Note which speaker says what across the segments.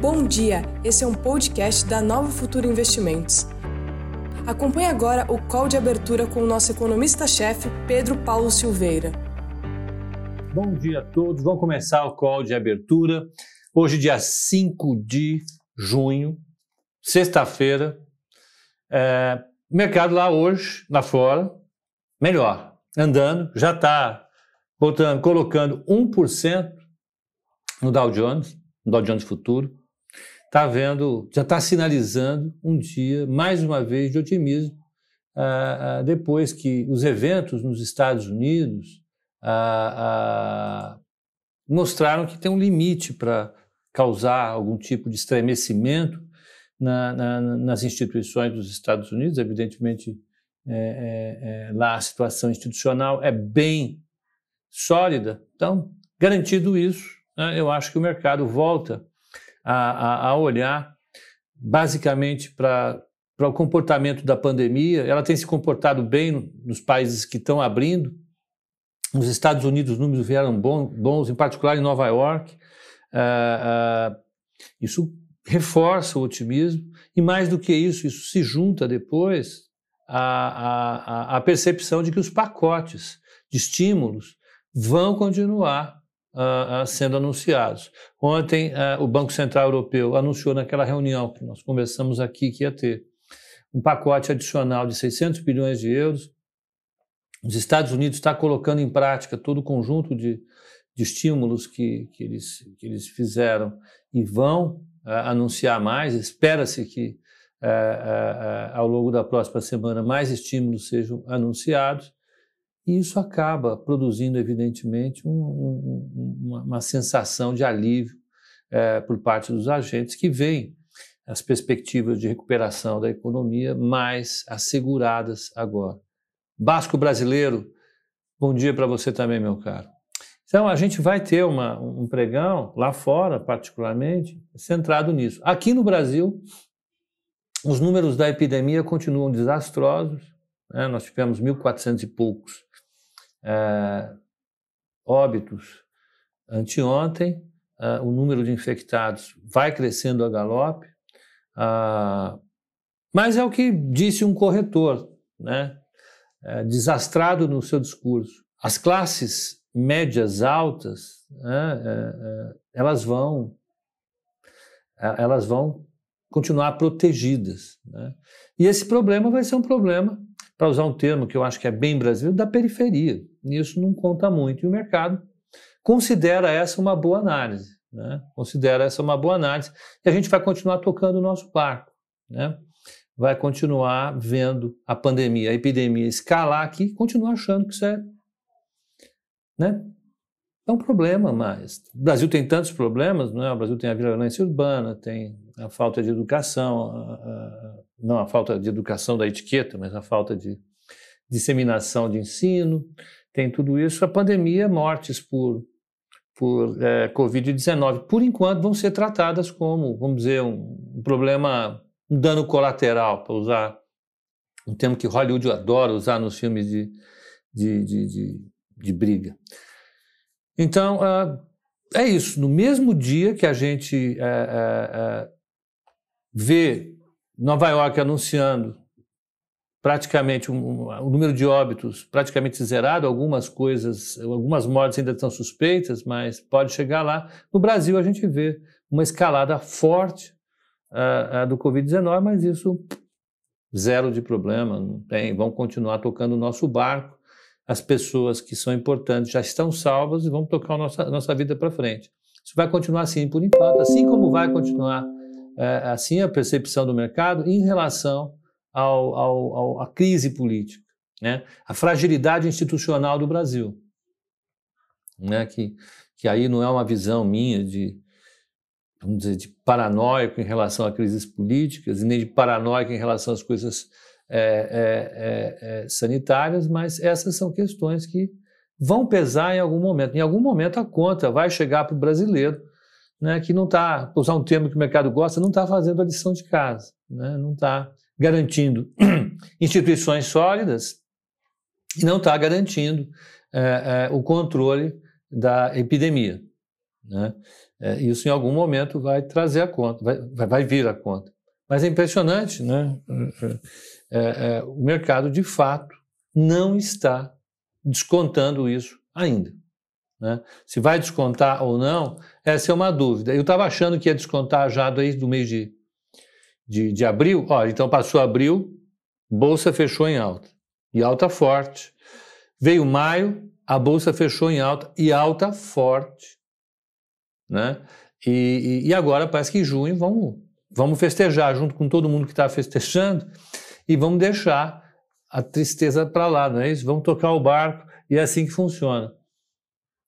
Speaker 1: Bom dia, esse é um podcast da Nova Futuro Investimentos. Acompanhe agora o call de abertura com o nosso economista-chefe, Pedro Paulo Silveira.
Speaker 2: Bom dia a todos, vamos começar o call de abertura. Hoje, dia 5 de junho, sexta-feira. É, mercado lá hoje, lá fora, melhor, andando, já está colocando 1% no Dow Jones, no Dow Jones Futuro, está vendo, já está sinalizando um dia, mais uma vez, de otimismo, ah, ah, depois que os eventos nos Estados Unidos ah, mostraram que tem um limite para causar algum tipo de estremecimento na, na, nas instituições dos Estados Unidos. Evidentemente, é, é, é, lá a situação institucional é bem sólida. Então, garantido isso, né, eu acho que o mercado volta a, a, a olhar basicamente para o comportamento da pandemia. Ela tem se comportado bem nos países que estão abrindo. Nos Estados Unidos, os números vieram bons, em particular em Nova York. Uh, uh, isso reforça o otimismo, e mais do que isso, isso se junta depois à, à, à percepção de que os pacotes de estímulos vão continuar sendo anunciados. Ontem, o Banco Central Europeu anunciou naquela reunião que nós conversamos aqui que ia ter um pacote adicional de 600 bilhões de euros. Os Estados Unidos está colocando em prática todo o conjunto de, de estímulos que, que, eles, que eles fizeram e vão anunciar mais. Espera-se que ao longo da próxima semana mais estímulos sejam anunciados. E isso acaba produzindo, evidentemente, um, um, uma, sensação de alívio é, por parte dos agentes que veem as perspectivas de recuperação da economia mais asseguradas agora. Basco brasileiro, bom dia para você também, meu caro. Então, a gente vai ter uma, um pregão, lá fora, particularmente, centrado nisso. Aqui no Brasil, os números da epidemia continuam desastrosos. Né? Nós tivemos 1.400 e poucos é, óbitos anteontem, é, o número de infectados vai crescendo a galope, ah, mas é o que disse um corretor, né? É, desastrado no seu discurso. As classes médias altas, né, é, é, elas vão elas vão continuar protegidas. Né? E esse problema vai ser um problema para usar um termo que eu acho que é bem brasileiro, da periferia. Isso não conta muito. E o mercado considera essa uma boa análise. Né? Considera essa uma boa análise. E a gente vai continuar tocando o nosso barco. Né? Vai continuar vendo a pandemia, a epidemia escalar aqui e continuar achando que isso é, né? é um problema mas O Brasil tem tantos problemas, não é? o Brasil tem a violência urbana, tem a falta de educação, a, a, não a falta de educação da etiqueta, mas a falta de disseminação de ensino, tem tudo isso. A pandemia, mortes por, por é, Covid-19, por enquanto, vão ser tratadas como, vamos dizer, um, um problema, um dano colateral, para usar um termo que Hollywood adora usar nos filmes de, de, de, de, de briga. Então, uh, é isso. No mesmo dia que a gente uh, uh, vê Nova York anunciando praticamente um, um, número de óbitos praticamente zerado, algumas coisas, algumas mortes ainda estão suspeitas, mas pode chegar lá. No Brasil a gente vê uma escalada forte uh, uh, do Covid-19, mas isso zero de problema, não tem, vão continuar tocando o nosso barco. As pessoas que são importantes já estão salvas e vão tocar a nossa, a nossa vida para frente. Isso vai continuar assim por enquanto, assim como vai continuar é, assim a percepção do mercado em relação ao, ao, ao, à crise política, né? a fragilidade institucional do Brasil. Né? Que, que aí não é uma visão minha de, vamos dizer, de paranoico em relação a crises políticas, e nem de paranoico em relação às coisas é, é, é, sanitárias, mas essas são questões que vão pesar em algum momento. Em algum momento a conta vai chegar para o brasileiro né, que não está, usar um termo que o mercado gosta, não está fazendo a lição de casa, né, não está garantindo instituições sólidas e não está garantindo é, é, o controle da epidemia. Né? É, isso em algum momento vai trazer a conta, vai, vai vir a conta. Mas é impressionante, né? O mercado de fato não está descontando isso ainda. Né? Se vai descontar ou não, essa é uma dúvida. Eu estava achando que ia descontar já desde o mês de, de, de abril. Olha, então passou abril, bolsa fechou em alta. E alta forte. Veio maio, a bolsa fechou em alta e alta forte. Né? E, e, e agora parece que em junho vamos, vamos festejar junto com todo mundo que está festejando e vamos deixar a tristeza para lá, não é isso? Vamos tocar o barco e é assim que funciona.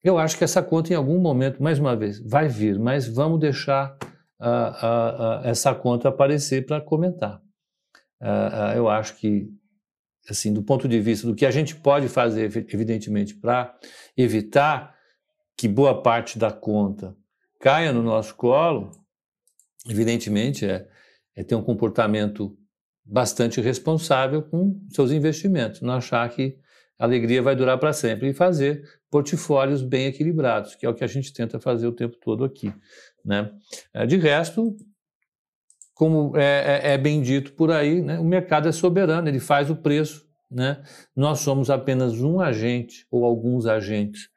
Speaker 2: Eu acho que essa conta, em algum momento, mais uma vez, vai vir, mas vamos deixar uh, uh, essa conta aparecer para comentar. eu acho que, assim, do ponto de vista do que a gente pode fazer, evidentemente, para evitar que boa parte da conta caia no nosso colo, evidentemente, é, é ter um comportamento bastante responsável com seus investimentos, não achar que a alegria vai durar para sempre e fazer portfólios bem equilibrados, que é o que a gente tenta fazer o tempo todo aqui. Né? É, de resto, como é, é, é bem dito por aí, né, o mercado é soberano, ele faz o preço. Né? Nós somos apenas um agente ou alguns agentes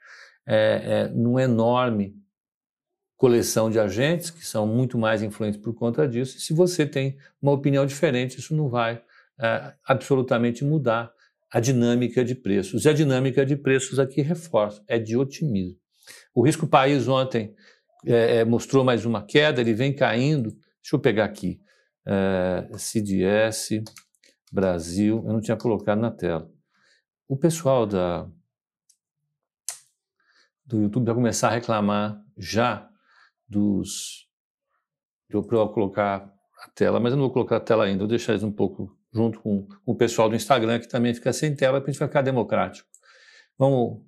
Speaker 2: é, é, numa enorme coleção de agentes que são muito mais influentes por conta disso. E se você tem uma opinião diferente, isso não vai é, absolutamente mudar a dinâmica de preços. E a dinâmica de preços aqui reforça, é de otimismo. O risco país ontem é, é, mostrou mais uma queda, ele vem caindo. Deixa eu pegar aqui. É, CDS, Brasil, eu não tinha colocado na tela. O pessoal da, do YouTube vai começar a reclamar já dos. Eu vou colocar a tela, mas eu não vou colocar a tela ainda, vou deixar eles um pouco junto com, com o pessoal do Instagram, que também fica sem tela, para a gente ficar democrático. Vamos,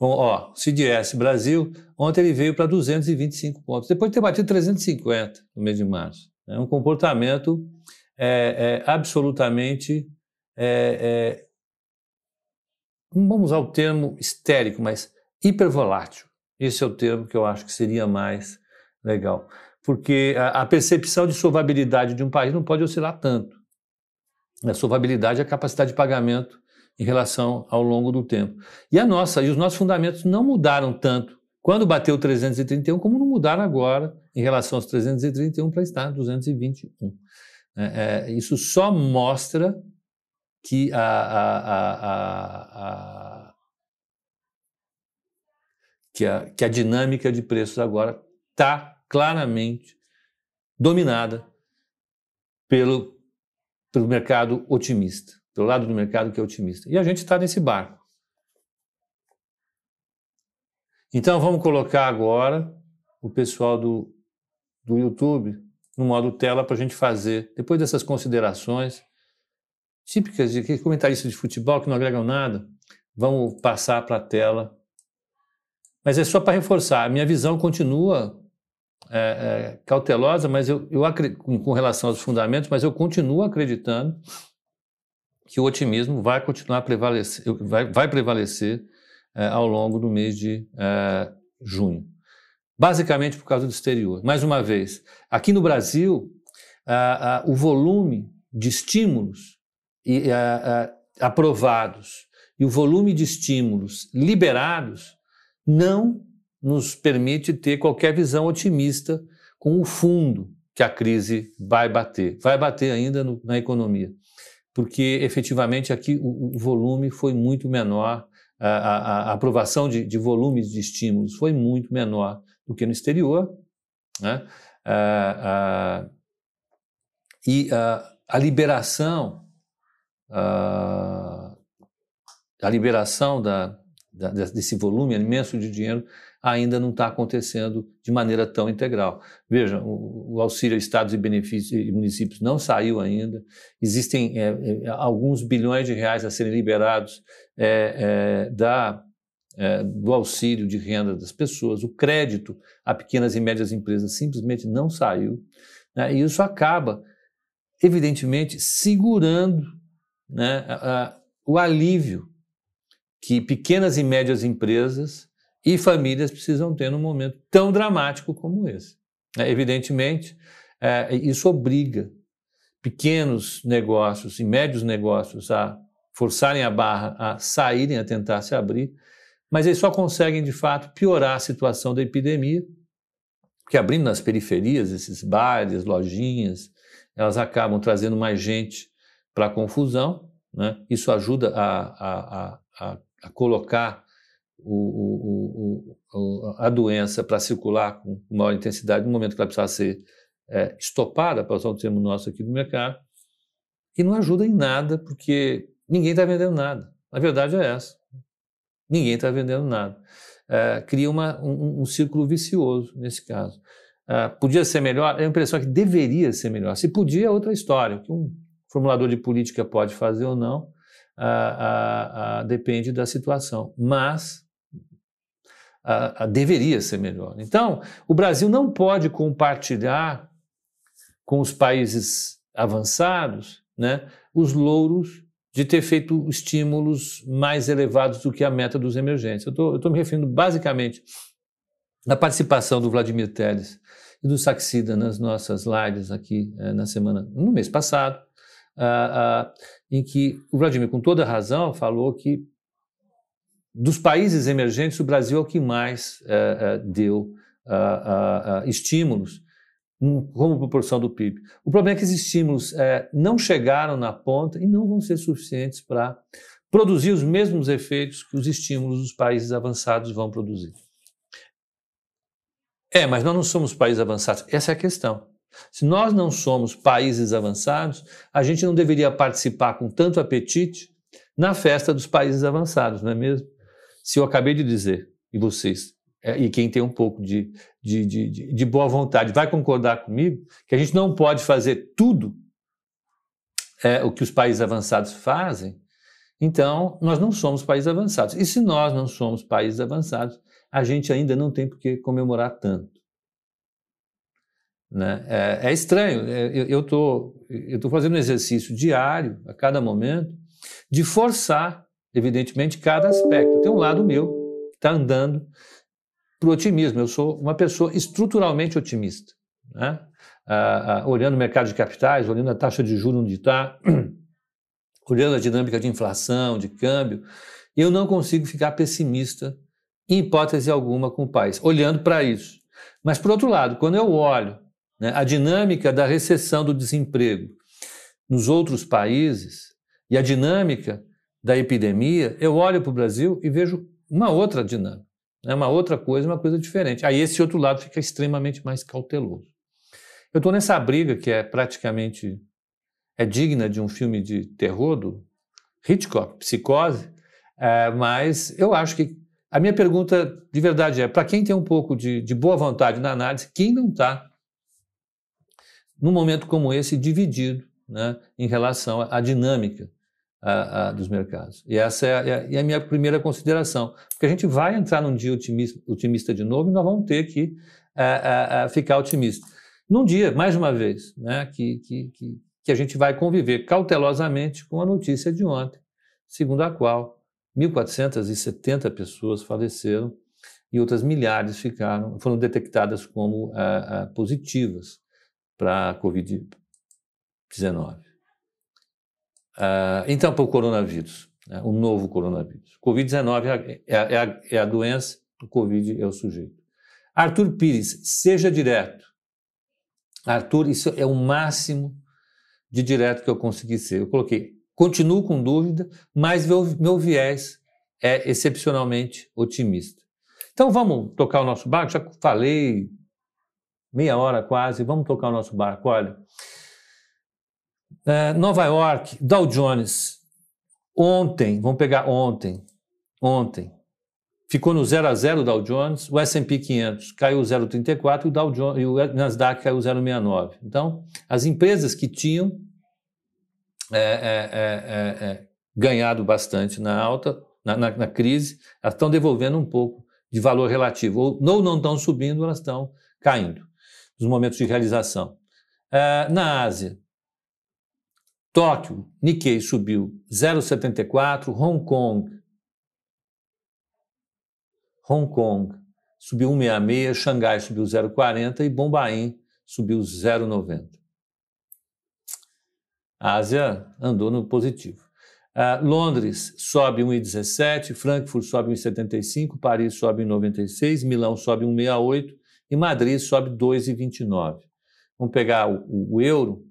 Speaker 2: vamos ó, CDS Brasil, ontem ele veio para 225 pontos, depois de ter batido 350 no mês de março. É um comportamento é, é, absolutamente. É, é não vamos usar o termo histérico, mas hipervolátil. Esse é o termo que eu acho que seria mais legal. Porque a, a percepção de solvabilidade de um país não pode oscilar tanto a solvabilidade a capacidade de pagamento em relação ao longo do tempo. E a nossa, e os nossos fundamentos não mudaram tanto quando bateu 331, como não mudaram agora em relação aos 331 para estar 221. É, é, isso só mostra que a, a, a, que, a, que a dinâmica de preços agora está claramente dominada pelo pelo mercado otimista, pelo lado do mercado que é otimista. E a gente está nesse barco. Então vamos colocar agora o pessoal do, do YouTube no modo tela para a gente fazer, depois dessas considerações típicas de comentaristas de futebol que não agregam nada, vamos passar para a tela. Mas é só para reforçar, a minha visão continua é, é, cautelosa, mas eu, eu com relação aos fundamentos, mas eu continuo acreditando que o otimismo vai continuar a prevalecer, vai, vai prevalecer é, ao longo do mês de é, junho. Basicamente por causa do exterior. Mais uma vez, aqui no Brasil, o volume de estímulos e, aprovados e o volume de estímulos liberados não nos permite ter qualquer visão otimista com o fundo que a crise vai bater. Vai bater ainda no, na economia, porque efetivamente aqui o, o volume foi muito menor, a, a, a aprovação de, de, volumes de estímulos foi muito menor do que no exterior, né? e a liberação, a liberação da, da, desse volume imenso de dinheiro ainda não está acontecendo de maneira tão integral. Veja, o, o auxílio a estados e benefícios e municípios não saiu ainda. Existem é, é, alguns bilhões de reais a serem liberados é, é da, é, do auxílio de renda das pessoas. O crédito a pequenas e médias empresas simplesmente não saiu. Né? E isso acaba, evidentemente, segurando né, a, a, o alívio que pequenas e médias empresas e famílias precisam ter num momento tão dramático como esse. É, evidentemente, é, isso obriga pequenos negócios e médios negócios a forçarem a barra, a saírem, a tentar se abrir, mas eles só conseguem, de fato, piorar a situação da epidemia, porque abrindo nas periferias, esses bares, lojinhas, elas acabam trazendo mais gente para a confusão, né? isso ajuda a, a, a, a colocar o, o, a doença para circular com maior intensidade no momento que ela precisa ser é, estopada, para usar o termo nosso aqui do mercado, e não ajuda em nada, porque ninguém está vendendo nada. A verdade é essa. Ninguém está vendendo nada. É, cria uma, um, um, círculo vicioso nesse caso. É, podia ser melhor? É a impressão que deveria ser melhor. Se podia, é outra história. O que um formulador de política pode fazer ou não depende da situação. Mas deveria ser melhor. Então, o Brasil não pode compartilhar com os países avançados né, os louros de ter feito estímulos mais elevados do que a meta dos emergentes. Eu estou me referindo basicamente à participação do Vladimir Teles e do Saxida nas nossas lives aqui eh, na semana, no mês passado, ah, ah, em que o Vladimir, com toda razão, falou que dos países emergentes, o Brasil é o que mais é, é, deu uh, uh, estímulos como proporção do PIB. O problema é que esses estímulos é, não chegaram na ponta e não vão ser suficientes para produzir os mesmos efeitos que os estímulos dos países avançados vão produzir. É, mas nós não somos países avançados. Essa é a questão. Se nós não somos países avançados, a gente não deveria participar com tanto apetite na festa dos países avançados, não é mesmo? Se eu acabei de dizer, e vocês, é, e quem tem um pouco de, de, de, de, boa vontade vai concordar comigo, que a gente não pode fazer tudo é, o que os países avançados fazem, então nós não somos países avançados. E se nós não somos países avançados, a gente ainda não tem por que comemorar tanto. Né? É, é, estranho, é, eu estou eu tô fazendo um exercício diário, a cada momento, de forçar evidentemente, cada aspecto. Tem um lado meu que está andando para o otimismo. Eu sou uma pessoa estruturalmente otimista. Né? Ah, ah, olhando o mercado de capitais, olhando a taxa de juros onde está, olhando a dinâmica de inflação, de câmbio, eu não consigo ficar pessimista em hipótese alguma com o país, olhando para isso. Mas, por outro lado, quando eu olho né, a dinâmica da recessão do desemprego nos outros países e a dinâmica da epidemia, eu olho para o Brasil e vejo uma outra dinâmica, né? uma outra coisa, uma coisa diferente. Aí esse outro lado fica extremamente mais cauteloso. Eu estou nessa briga que é praticamente é digna de um filme de terror do Hitchcock, Psicose, é, mas eu acho que a minha pergunta de verdade é: para quem tem um pouco de, de boa vontade na análise, quem não está, num momento como esse, dividido né, em relação à dinâmica a, a, dos mercados. E essa é a, é, é a, minha primeira consideração, porque a gente vai entrar num dia otimista, otimista de novo e nós vamos ter que ficar otimista. Num dia, mais uma vez, né, que, que, que, que a gente vai conviver cautelosamente com a notícia de ontem, segundo a qual 1.470 pessoas faleceram e outras milhares ficaram, foram detectadas como positivas para a Covid-19. Uh, então, para o coronavírus, né, o novo coronavírus. Covid-19 é, é, é, a, é a doença, o Covid é o sujeito. Arthur Pires, seja direto. Arthur, isso é o máximo de direto que eu consegui ser. Eu coloquei, continuo com dúvida, mas meu, meu viés é excepcionalmente otimista. Então vamos tocar o nosso barco? Já falei meia hora quase, vamos tocar o nosso barco. Olha, é, Nova York, Dow Jones, ontem, vamos pegar ontem, ontem, ficou no 0 a 0 o Dow Jones, o S&P 500 caiu 0,34 e o Dow Jones, e o Nasdaq caiu 0,69. Então, as empresas que tinham é, é, é, é, ganhado bastante na alta, na, na, na crise, elas estão devolvendo um pouco de valor relativo. Ou não, não estão subindo, elas estão caindo nos momentos de realização. na Ásia, Tóquio, Nikkei subiu 0,74, Hong Kong Hong Kong subiu 1,66, Xangai subiu 0,40 e Bombaim subiu 0,90. A Ásia andou no positivo. Uh, Londres sobe 1,17, Frankfurt sobe 1,75, Paris sobe 1,96, Milão sobe 1,68 e Madrid sobe 2,29. Vamos pegar o, o, euro.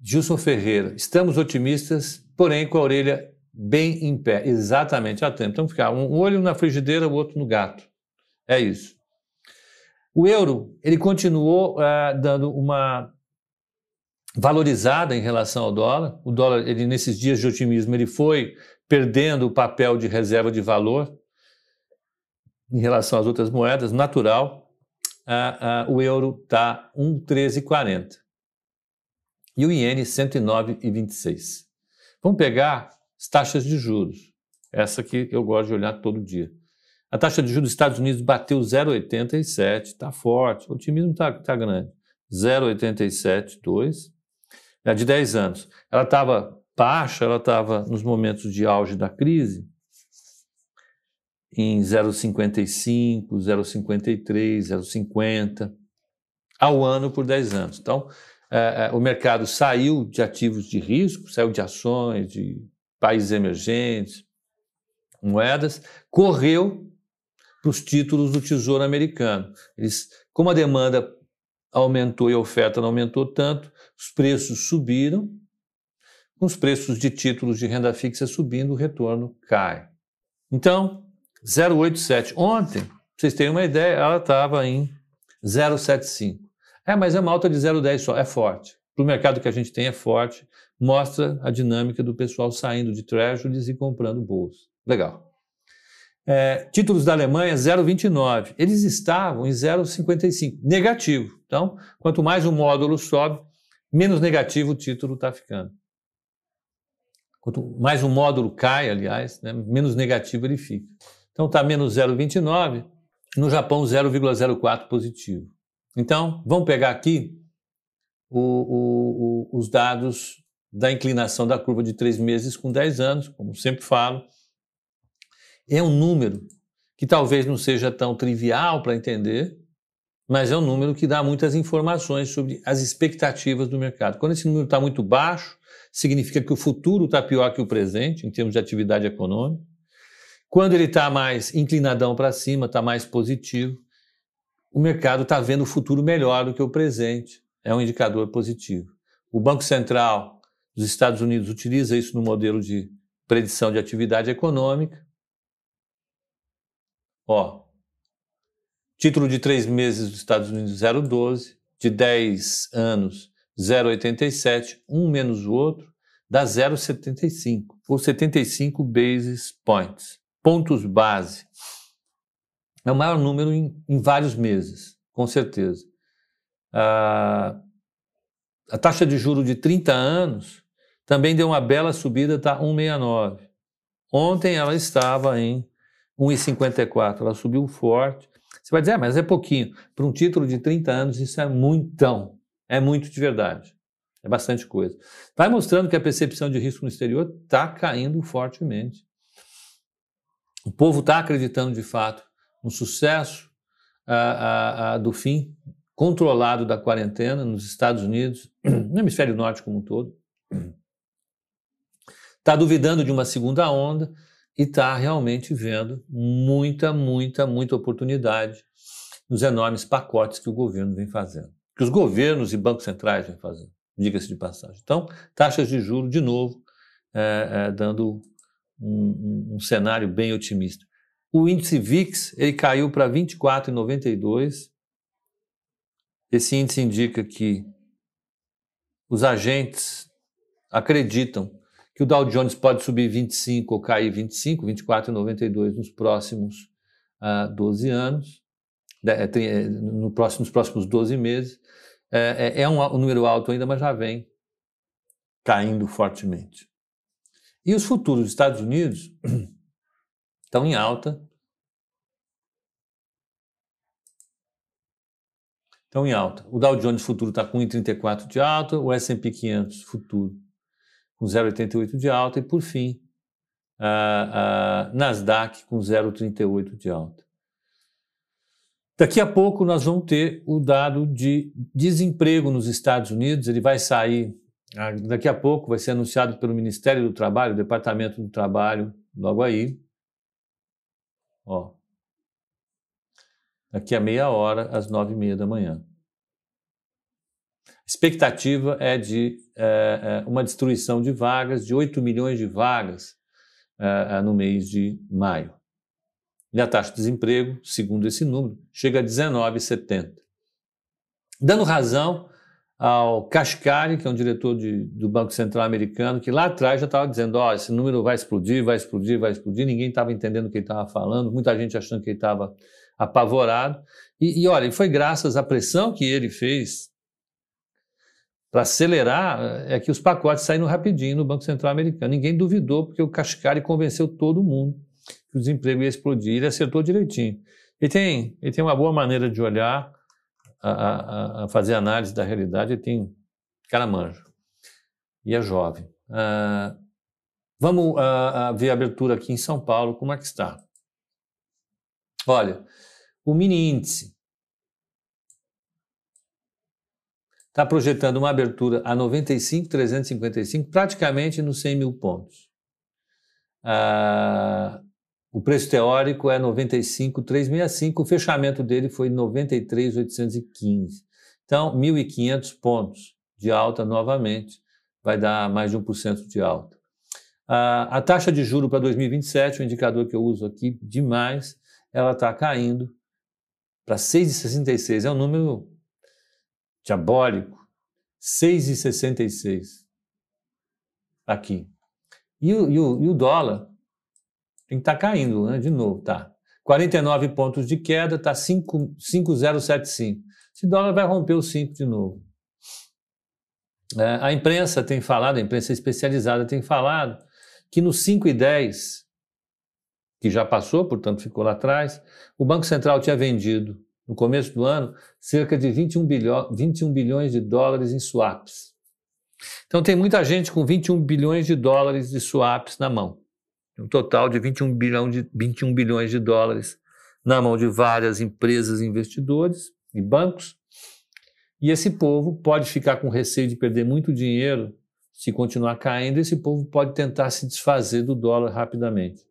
Speaker 2: Gilson Ferreira, estamos otimistas, porém com a orelha bem em pé, exatamente a tempo. Então, ficar um olho na frigideira, o outro no gato. É isso. O euro, ele continuou uh, dando uma valorizada em relação ao dólar. O dólar, ele, nesses dias de otimismo, ele foi perdendo o papel de reserva de valor em relação às outras moedas, natural. Uh, uh, o euro está 1,1340 e o iene 109,26. Vamos pegar as taxas de juros, essa que eu gosto de olhar todo dia. A taxa de juros dos Estados Unidos bateu 0,87, está forte, o otimismo está tá grande. 0,87,2 é de 10 anos. Ela estava baixa, ela estava nos momentos de auge da crise em 0,55, 0,53, 0,50 ao ano por 10 anos. Então, o mercado saiu de ativos de risco, saiu de ações, de países emergentes, moedas, correu para os títulos do Tesouro Americano. Eles, como a demanda aumentou e a oferta não aumentou tanto, os preços subiram, com os preços de títulos de renda fixa subindo, o retorno cai. Então, 0,87. Ontem, vocês terem uma ideia, ela estava em 0,75. É, mas é uma alta de 0,10 só, é forte. Para o mercado que a gente tem é forte, mostra a dinâmica do pessoal saindo de treasuries e comprando bolsa. Legal. É, títulos da Alemanha, 0,29. Eles estavam em 0,55, negativo. Então, quanto mais o módulo sobe, menos negativo o título está ficando. Quanto mais o módulo cai, aliás, né, menos negativo ele fica. Então está menos 0,29, no Japão 0,04 positivo. Então, vamos pegar aqui o, o, o, os dados da inclinação da curva de três meses com 10 anos, como sempre falo. É um número que talvez não seja tão trivial para entender, mas é um número que dá muitas informações sobre as expectativas do mercado. Quando esse número está muito baixo, significa que o futuro está pior que o presente, em termos de atividade econômica. Quando ele está mais inclinadão para cima, está mais positivo, o mercado está vendo o futuro melhor do que o presente. É um indicador positivo. O Banco Central dos Estados Unidos utiliza isso no modelo de predição de atividade econômica. Ó, Título de três meses dos Estados Unidos 0,12, de 10 anos 0,87, um menos o outro, dá 0,75, ou 75 basis points, pontos base. É o maior número em, em vários meses, com certeza. a taxa de juro de 30 anos também deu uma bela subida, está 1,69. Ontem ela estava em 1,54, ela subiu forte. Você vai dizer, ah, mas é pouquinho. Para um título de 30 anos, isso é muitão. É muito de verdade. É bastante coisa. Vai mostrando que a percepção de risco no exterior está caindo fortemente. O povo está acreditando de fato no sucesso do fim controlado da quarentena nos Estados Unidos, no hemisfério norte como um todo. Está duvidando de uma segunda onda e está realmente vendo muita, muita, muita oportunidade nos enormes pacotes que o governo vem fazendo, que os governos e bancos centrais vêm fazendo, diga-se de passagem. Então, taxas de juros, de novo, é, é, dando um, um, um, cenário bem otimista. O índice VIX ele caiu para 24,92. Esse índice indica que os agentes acreditam que o Dow Jones pode subir 25 ou cair 25, 24,92 nos próximos uh, ah, 12 anos, é, é, no próximo, nos próximos 12 meses. É, é, é um, um número alto ainda, mas já vem caindo fortemente. E os futuros dos Estados Unidos estão em alta. Estão em alta. O Dow Jones futuro está com 1,34 de alta, o S&P 500 futuro com 0,88 de alta, e por fim, a, a Nasdaq com 0,38 de alta. Daqui a pouco nós vamos ter o dado de desemprego nos Estados Unidos, ele vai sair ah, daqui a pouco, vai ser anunciado pelo Ministério do Trabalho, Departamento do Trabalho, logo aí. Ó. Daqui a meia hora, às nove e meia da manhã. A expectativa é de é, uma destruição de vagas, de 8 milhões de vagas é, no mês de maio. E a taxa de desemprego, segundo esse número, chega a 19,70. Dando razão ao Kashkari, que é um diretor de, do Banco Central americano, que lá atrás já estava dizendo: ó, oh, esse número vai explodir, vai explodir, vai explodir. Ninguém estava entendendo o que ele estava falando, muita gente achando que ele estava apavorado. E, e olha, foi graças à pressão que ele fez para acelerar, é que os pacotes saíram rapidinho no Banco Central americano. Ninguém duvidou, porque o Kashkari convenceu todo mundo que o desemprego ia explodir. Ele acertou direitinho. Ele tem, ele tem uma boa maneira de olhar, a, a, fazer análise da realidade. Ele tem caramanjo. E é jovem. Uh, vamos uh, ver a abertura aqui em São Paulo, como é que está? Olha, o mini índice está projetando uma abertura a 95,355, praticamente nos 100 mil pontos. O preço teórico é 95,365, o fechamento dele foi 93,815. Então, 1.500 pontos de alta novamente, vai dar mais de 1% de alta. A, a taxa de juro para 2027, o indicador que eu uso aqui demais, ela está caindo para 6,66. É um número diabólico. 6,66 aqui. E o, e, o, e o dólar tem que estar tá caindo, né? De novo, tá. 49 pontos de queda, tá 5,075. Esse dólar vai romper os 5 de novo. É, a imprensa tem falado, a imprensa especializada tem falado, que no 5 e 10, que já passou, portanto ficou lá atrás, o Banco Central tinha vendido, no começo do ano, cerca de 21, bilhão, 21 bilhões de dólares em swaps. Então tem muita gente com 21 bilhões de dólares de swaps na mão um total de 21, bilhão de 21 bilhões de dólares na mão de várias empresas investidores e bancos. E esse povo pode ficar com receio de perder muito dinheiro se continuar caindo, esse povo pode tentar se desfazer do dólar rapidamente.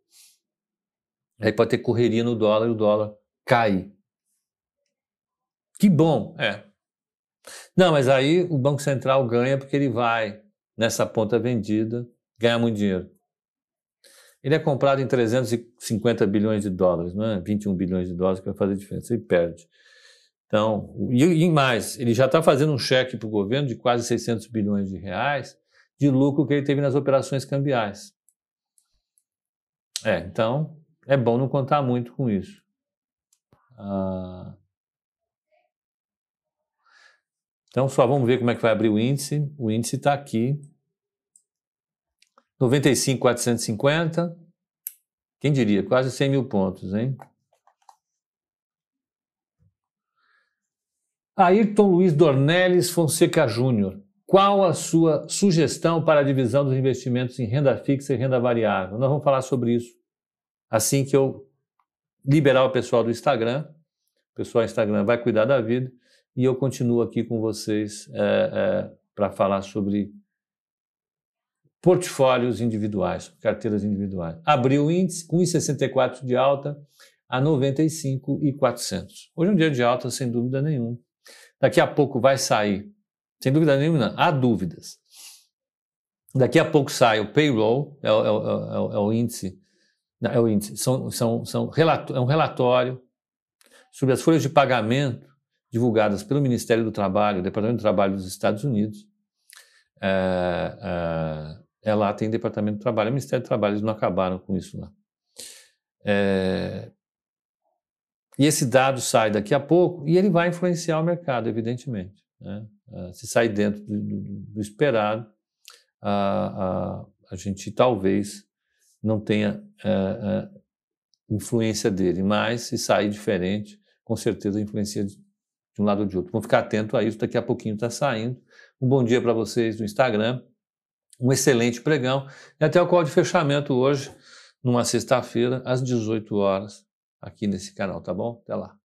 Speaker 2: Aí pode ter correria no dólar e o dólar cair. Que bom, é. Não, mas aí o Banco Central ganha porque ele vai, nessa ponta vendida, ganhar muito dinheiro. Ele é comprado em 350 bilhões de dólares, não é? 21 bilhões de dólares que vai fazer diferença, ele perde. Então, e, e mais, ele já está fazendo um cheque para o governo de quase 600 bilhões de reais de lucro que ele teve nas operações cambiais. É, então, é bom não contar muito com isso. Ah, então, só vamos ver como é que vai abrir o índice. O índice está aqui. 95,450. Quem diria? Quase 100 mil pontos, hein? Ayrton Luiz Dornelles Fonseca Júnior. Qual a sua sugestão para a divisão dos investimentos em renda fixa e renda variável? Nós vamos falar sobre isso assim que eu liberar o pessoal do Instagram. O pessoal do Instagram vai cuidar da vida e eu continuo aqui com vocês é, é, para falar sobre portfólios individuais, carteiras individuais. Abriu o índice com 1,64 de alta a 95,400. Hoje é um dia de alta, sem dúvida nenhuma. Daqui a pouco vai sair, sem dúvida nenhuma, não, há dúvidas. Daqui a pouco sai o payroll, é, é, é, é o índice, é o índice, são, são, são relato, é um relatório sobre as folhas de pagamento divulgadas pelo Ministério do Trabalho, Departamento do Trabalho dos Estados Unidos, é, é, lá tem Departamento do Trabalho, o Ministério do Trabalho, eles não acabaram com isso lá. É, e esse dado sai daqui a pouco e ele vai influenciar o mercado, evidentemente. Né? É, se sai dentro do, do, do esperado, a, a, a, gente talvez não tenha a, é, é, influência dele, mas se sair diferente, com certeza influencia de, de um lado ou de outro. Vamos ficar atento a isso, daqui a pouquinho está saindo. Um bom dia para vocês no Instagram um excelente pregão e até o call de fechamento hoje, numa sexta-feira, às 18 horas, aqui nesse canal, tá bom? Até lá.